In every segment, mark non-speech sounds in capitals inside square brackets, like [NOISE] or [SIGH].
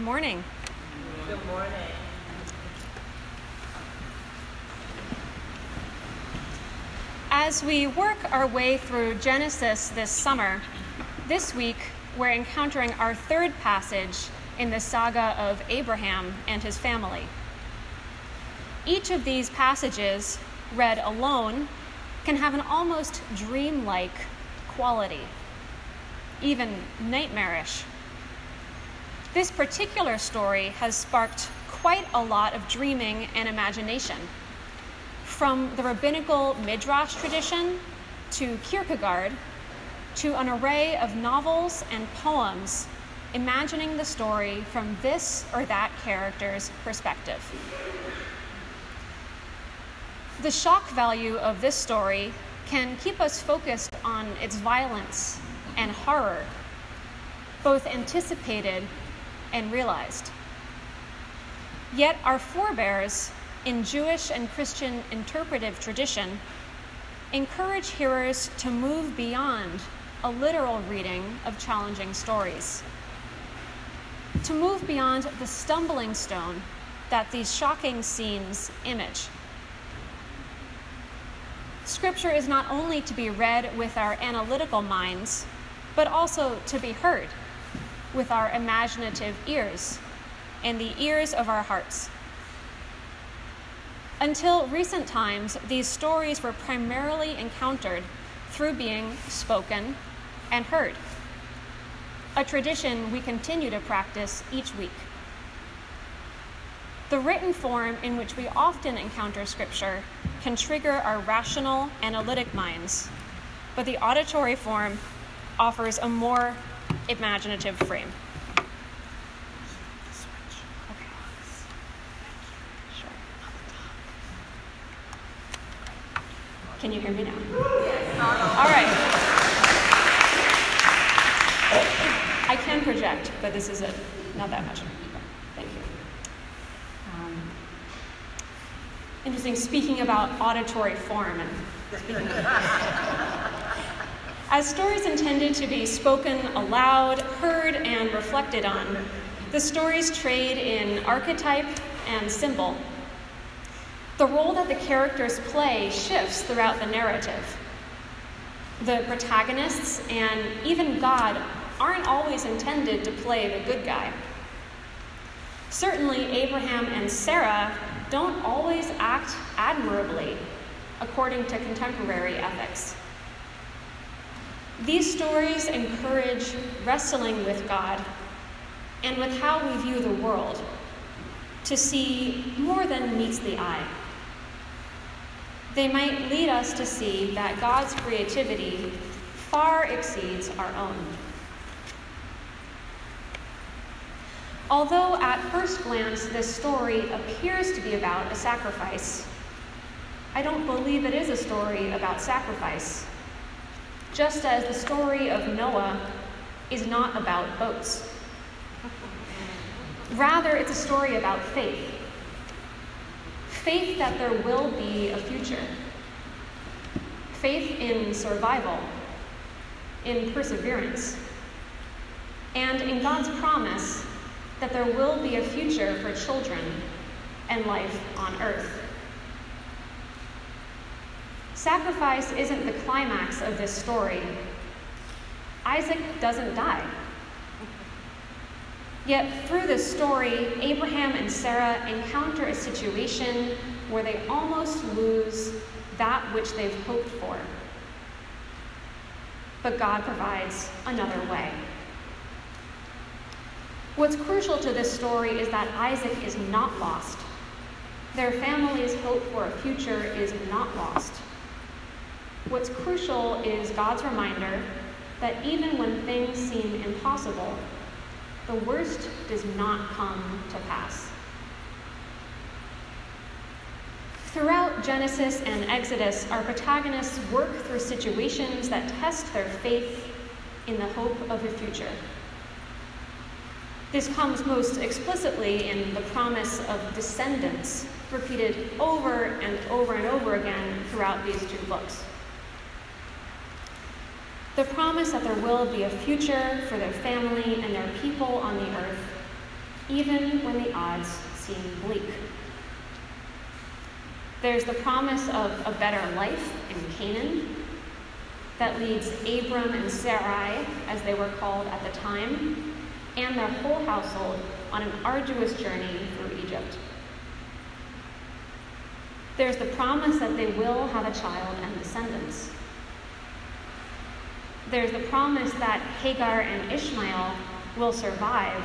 Good morning. Good morning. As we work our way through Genesis this summer, this week we're encountering our third passage in the saga of Abraham and his family. Each of these passages, read alone, can have an almost dreamlike quality, even nightmarish. This particular story has sparked quite a lot of dreaming and imagination. From the rabbinical midrash tradition to Kierkegaard to an array of novels and poems imagining the story from this or that character's perspective. The shock value of this story can keep us focused on its violence and horror, both anticipated and realized. Yet our forebears in Jewish and Christian interpretive tradition encourage hearers to move beyond a literal reading of challenging stories, to move beyond the stumbling stone that these shocking scenes image. Scripture is not only to be read with our analytical minds, but also to be heard with our imaginative ears and the ears of our hearts. Until recent times, these stories were primarily encountered through being spoken and heard, a tradition we continue to practice each week. The written form in which we often encounter Scripture can trigger our rational, analytic minds, but the auditory form offers a more imaginative frame. Can you hear me now? All right. I can project, but this is it. Not that much. Thank you. Um, interesting, speaking about auditory form and [LAUGHS] as stories intended to be spoken aloud, heard, and reflected on, the stories trade in archetype and symbol. The role that the characters play shifts throughout the narrative. The protagonists and even God aren't always intended to play the good guy. Certainly, Abraham and Sarah don't always act admirably according to contemporary ethics. These stories encourage wrestling with God and with how we view the world to see more than meets the eye. They might lead us to see that God's creativity far exceeds our own. Although at first glance this story appears to be about a sacrifice, I don't believe it is a story about sacrifice just as the story of Noah is not about boats. Rather, it's a story about faith faith that there will be a future, faith in survival, in perseverance, and in God's promise that there will be a future for children and life on earth. Sacrifice isn't the climax of this story. Isaac doesn't die. Yet, through this story, Abraham and Sarah encounter a situation where they almost lose that which they've hoped for. But God provides another way. What's crucial to this story is that Isaac is not lost. Their family's hope for a future is not lost. What's crucial is God's reminder that even when things seem impossible, the worst does not come to pass. Throughout Genesis and Exodus, our protagonists work through situations that test their faith in the hope of a future. This comes most explicitly in the promise of descendants, repeated over and over and over again throughout these two books. The promise that there will be a future for their family and their people on the earth even when the odds seem bleak. There's the promise of a better life in Canaan that leads Abram and Sarai, as they were called at the time, and their whole household on an arduous journey through Egypt. There's the promise that they will have a child and descendants. There's the promise that Hagar and Ishmael will survive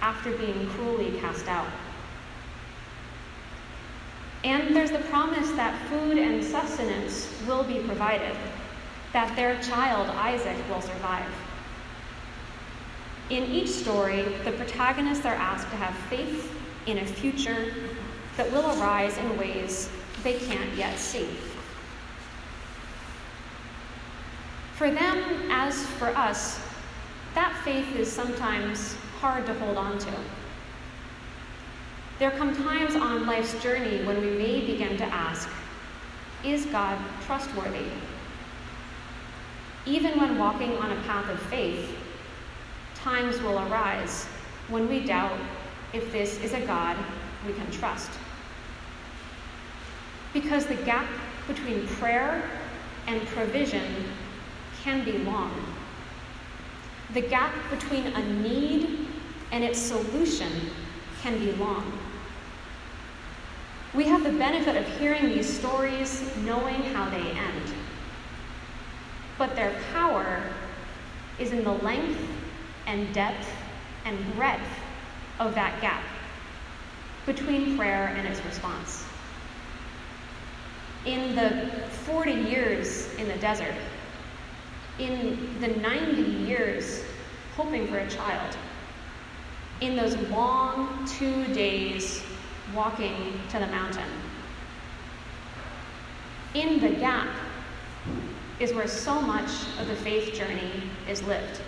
after being cruelly cast out. And there's the promise that food and sustenance will be provided, that their child Isaac will survive. In each story, the protagonists are asked to have faith in a future that will arise in ways they can't yet see. For them, as for us, that faith is sometimes hard to hold on to. There come times on life's journey when we may begin to ask, is God trustworthy? Even when walking on a path of faith, times will arise when we doubt if this is a God we can trust. Because the gap between prayer and provision can be long. The gap between a need and its solution can be long. We have the benefit of hearing these stories, knowing how they end. But their power is in the length and depth and breadth of that gap between prayer and its response. In the 40 years in the desert, in the 90 years hoping for a child, in those long two days walking to the mountain. In the gap is where so much of the faith journey is lived.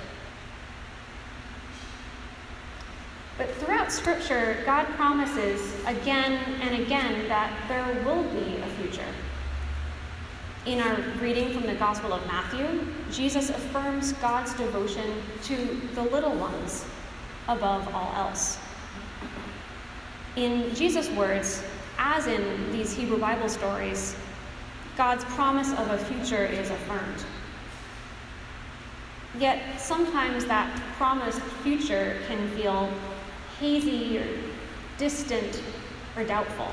But throughout Scripture, God promises again and again that there will be a future. In our reading from the Gospel of Matthew, Jesus affirms God's devotion to the little ones above all else. In Jesus' words, as in these Hebrew Bible stories, God's promise of a future is affirmed. Yet sometimes that promised future can feel hazy or distant or doubtful.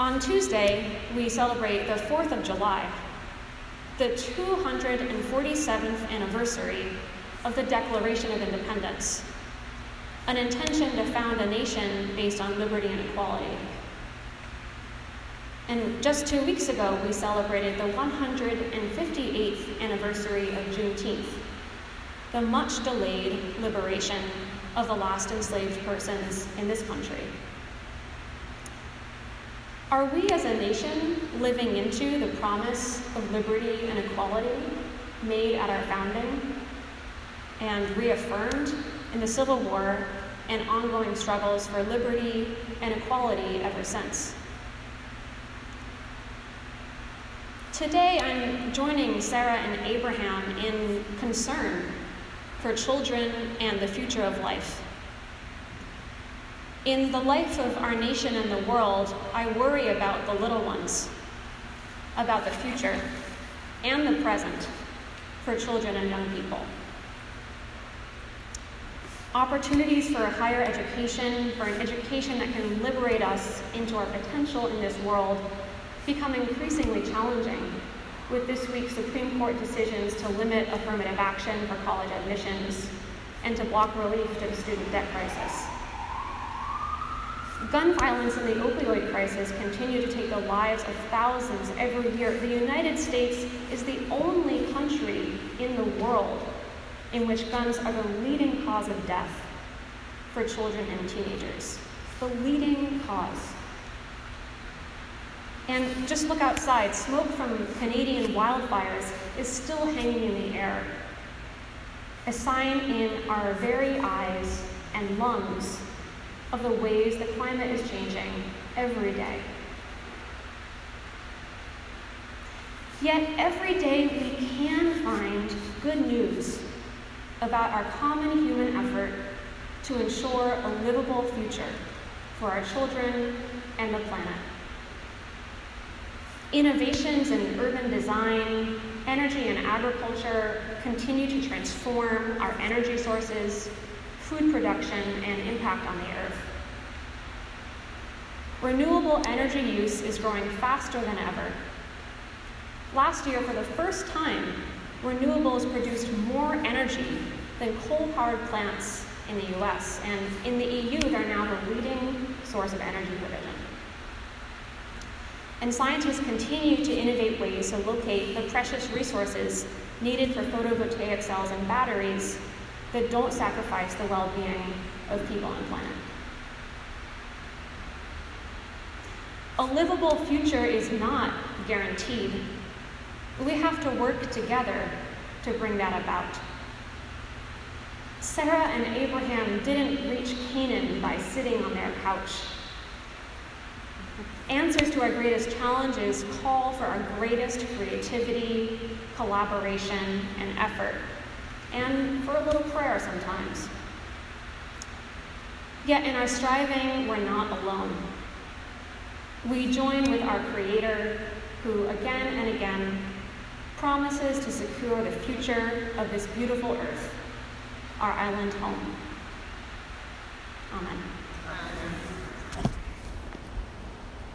On Tuesday, we celebrate the 4th of July, the 247th anniversary of the Declaration of Independence, an intention to found a nation based on liberty and equality. And just two weeks ago, we celebrated the 158th anniversary of Juneteenth, the much delayed liberation of the last enslaved persons in this country. Are we as a nation living into the promise of liberty and equality made at our founding and reaffirmed in the Civil War and ongoing struggles for liberty and equality ever since? Today, I'm joining Sarah and Abraham in concern for children and the future of life. In the life of our nation and the world, I worry about the little ones, about the future and the present for children and young people. Opportunities for a higher education, for an education that can liberate us into our potential in this world, become increasingly challenging with this week's Supreme Court decisions to limit affirmative action for college admissions and to block relief to the student debt crisis. Gun violence and the opioid crisis continue to take the lives of thousands every year. The United States is the only country in the world in which guns are the leading cause of death for children and teenagers. The leading cause. And just look outside. Smoke from Canadian wildfires is still hanging in the air. A sign in our very eyes and lungs of the ways the climate is changing every day. Yet every day we can find good news about our common human effort to ensure a livable future for our children and the planet. Innovations in urban design, energy and agriculture continue to transform our energy sources, food production, and impact on the earth. Renewable energy use is growing faster than ever. Last year, for the first time, renewables produced more energy than coal powered plants in the US, and in the EU, they're now the leading source of energy provision. And scientists continue to innovate ways to locate the precious resources needed for photovoltaic cells and batteries that don't sacrifice the well being of people and planet. A livable future is not guaranteed. We have to work together to bring that about. Sarah and Abraham didn't reach Canaan by sitting on their couch Answers to our greatest challenges call for our greatest creativity, collaboration, and effort, and for a little prayer sometimes. Yet in our striving, we're not alone. We join with our Creator, who again and again promises to secure the future of this beautiful earth, our island home. Amen.